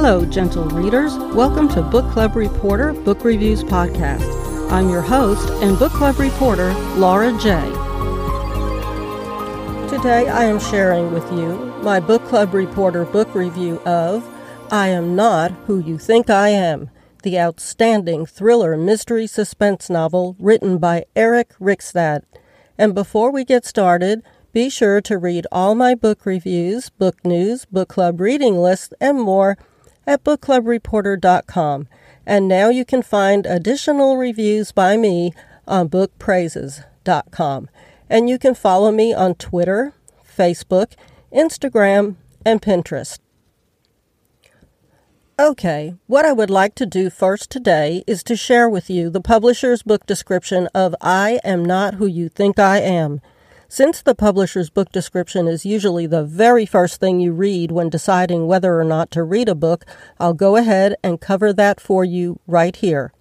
Hello, gentle readers. Welcome to Book Club Reporter Book Reviews Podcast. I'm your host and Book Club reporter, Laura J. Today I am sharing with you my Book Club Reporter book review of I Am Not Who You Think I Am, the outstanding thriller mystery suspense novel written by Eric Rickstad. And before we get started, be sure to read all my book reviews, book news, book club reading lists, and more at bookclubreporter.com. And now you can find additional reviews by me on bookpraises.com. And you can follow me on Twitter, Facebook, Instagram, and Pinterest. Okay, what I would like to do first today is to share with you the publisher's book description of I Am Not Who You Think I Am. Since the publisher's book description is usually the very first thing you read when deciding whether or not to read a book, I'll go ahead and cover that for you right here.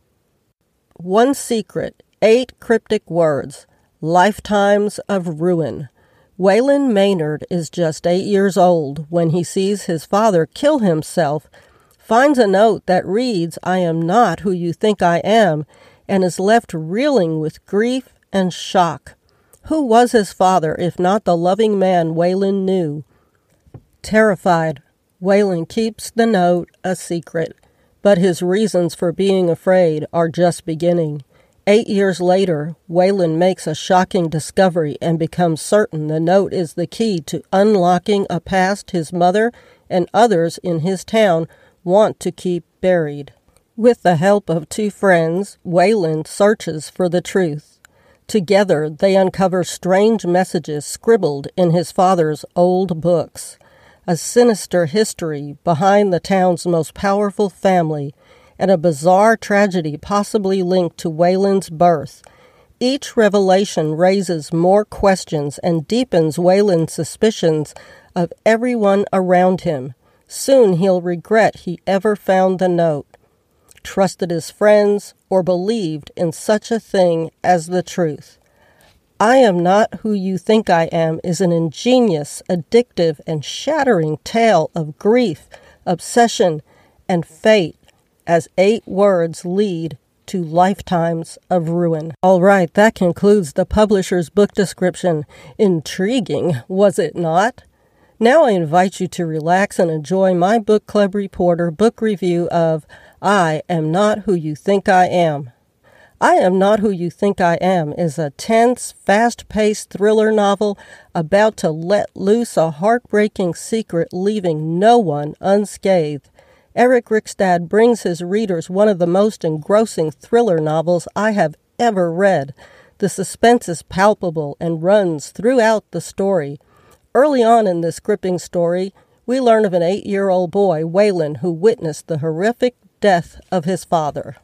One secret, eight cryptic words, lifetimes of ruin. Waylon Maynard is just eight years old when he sees his father kill himself, finds a note that reads, I am not who you think I am, and is left reeling with grief and shock. Who was his father if not the loving man Waylon knew? Terrified, Waylon keeps the note a secret, but his reasons for being afraid are just beginning. Eight years later, Waylon makes a shocking discovery and becomes certain the note is the key to unlocking a past his mother and others in his town want to keep buried. With the help of two friends, Waylon searches for the truth. Together, they uncover strange messages scribbled in his father's old books, a sinister history behind the town's most powerful family, and a bizarre tragedy possibly linked to Waylon's birth. Each revelation raises more questions and deepens Waylon's suspicions of everyone around him. Soon he'll regret he ever found the note trusted his friends, or believed in such a thing as the truth. I am not who you think I am is an ingenious, addictive, and shattering tale of grief, obsession, and fate as eight words lead to lifetimes of ruin. All right, that concludes the publisher's book description. Intriguing, was it not? Now I invite you to relax and enjoy my book club reporter book review of I Am Not Who You Think I Am. I Am Not Who You Think I Am is a tense, fast paced thriller novel about to let loose a heartbreaking secret, leaving no one unscathed. Eric Rickstad brings his readers one of the most engrossing thriller novels I have ever read. The suspense is palpable and runs throughout the story. Early on in this gripping story, we learn of an eight year old boy, Waylon, who witnessed the horrific death of his father.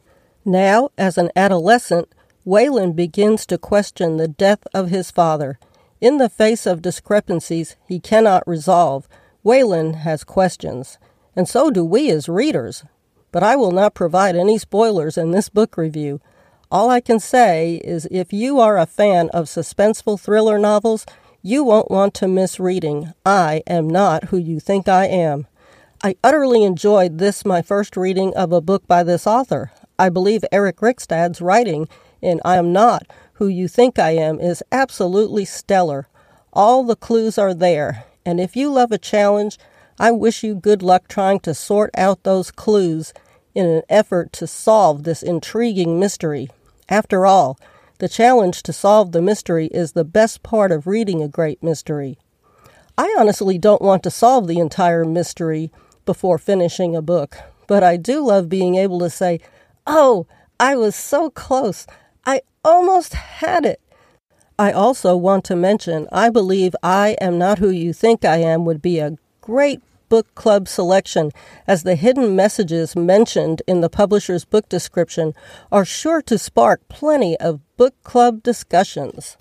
Now, as an adolescent, Waylon begins to question the death of his father. In the face of discrepancies he cannot resolve, Waylon has questions, and so do we as readers. But I will not provide any spoilers in this book review. All I can say is if you are a fan of suspenseful thriller novels, you won't want to miss reading I Am Not Who You Think I Am. I utterly enjoyed this, my first reading of a book by this author. I believe Eric Rickstad's writing in I Am Not Who You Think I Am is absolutely stellar. All the clues are there, and if you love a challenge, I wish you good luck trying to sort out those clues in an effort to solve this intriguing mystery. After all, the challenge to solve the mystery is the best part of reading a great mystery. I honestly don't want to solve the entire mystery before finishing a book, but I do love being able to say, Oh, I was so close. I almost had it. I also want to mention I believe I Am Not Who You Think I Am would be a great book club selection, as the hidden messages mentioned in the publisher's book description are sure to spark plenty of book club discussions.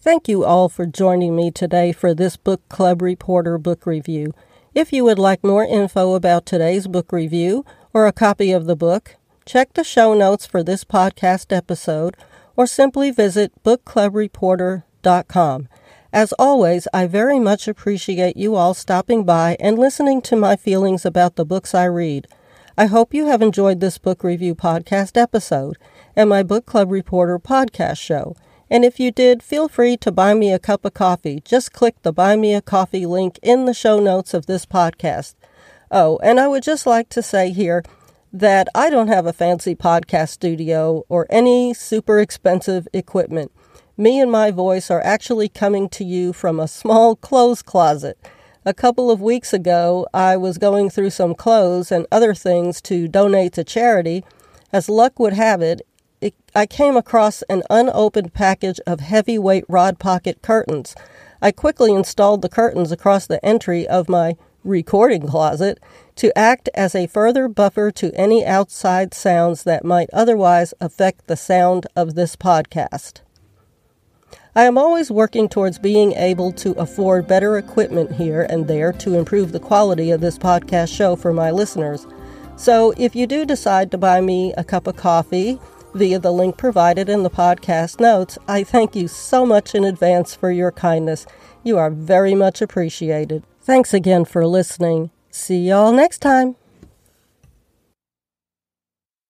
Thank you all for joining me today for this Book Club Reporter book review. If you would like more info about today's book review or a copy of the book, check the show notes for this podcast episode or simply visit bookclubreporter.com. As always, I very much appreciate you all stopping by and listening to my feelings about the books I read. I hope you have enjoyed this book review podcast episode and my Book Club Reporter podcast show. And if you did, feel free to buy me a cup of coffee. Just click the Buy Me a Coffee link in the show notes of this podcast. Oh, and I would just like to say here that I don't have a fancy podcast studio or any super expensive equipment me and my voice are actually coming to you from a small clothes closet. A couple of weeks ago, I was going through some clothes and other things to donate to charity. As luck would have it, it I came across an unopened package of heavyweight rod pocket curtains. I quickly installed the curtains across the entry of my recording closet to act as a further buffer to any outside sounds that might otherwise affect the sound of this podcast. I am always working towards being able to afford better equipment here and there to improve the quality of this podcast show for my listeners. So if you do decide to buy me a cup of coffee via the link provided in the podcast notes, I thank you so much in advance for your kindness. You are very much appreciated. Thanks again for listening. See y'all next time.